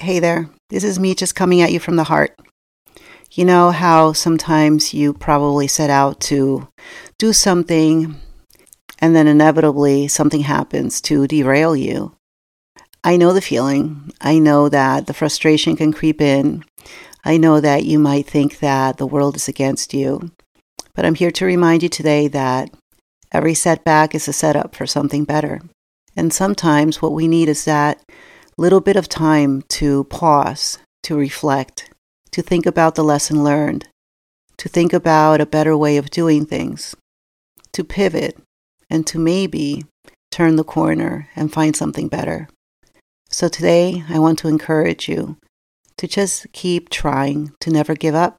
Hey there, this is me just coming at you from the heart. You know how sometimes you probably set out to do something and then inevitably something happens to derail you. I know the feeling. I know that the frustration can creep in. I know that you might think that the world is against you. But I'm here to remind you today that every setback is a setup for something better. And sometimes what we need is that little bit of time to pause, to reflect, to think about the lesson learned, to think about a better way of doing things, to pivot, and to maybe turn the corner and find something better. So today, I want to encourage you to just keep trying, to never give up,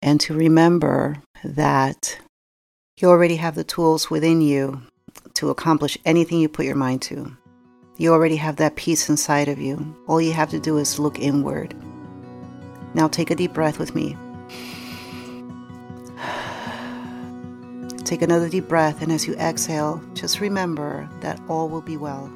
and to remember that you already have the tools within you to accomplish anything you put your mind to. You already have that peace inside of you. All you have to do is look inward. Now take a deep breath with me. Take another deep breath, and as you exhale, just remember that all will be well.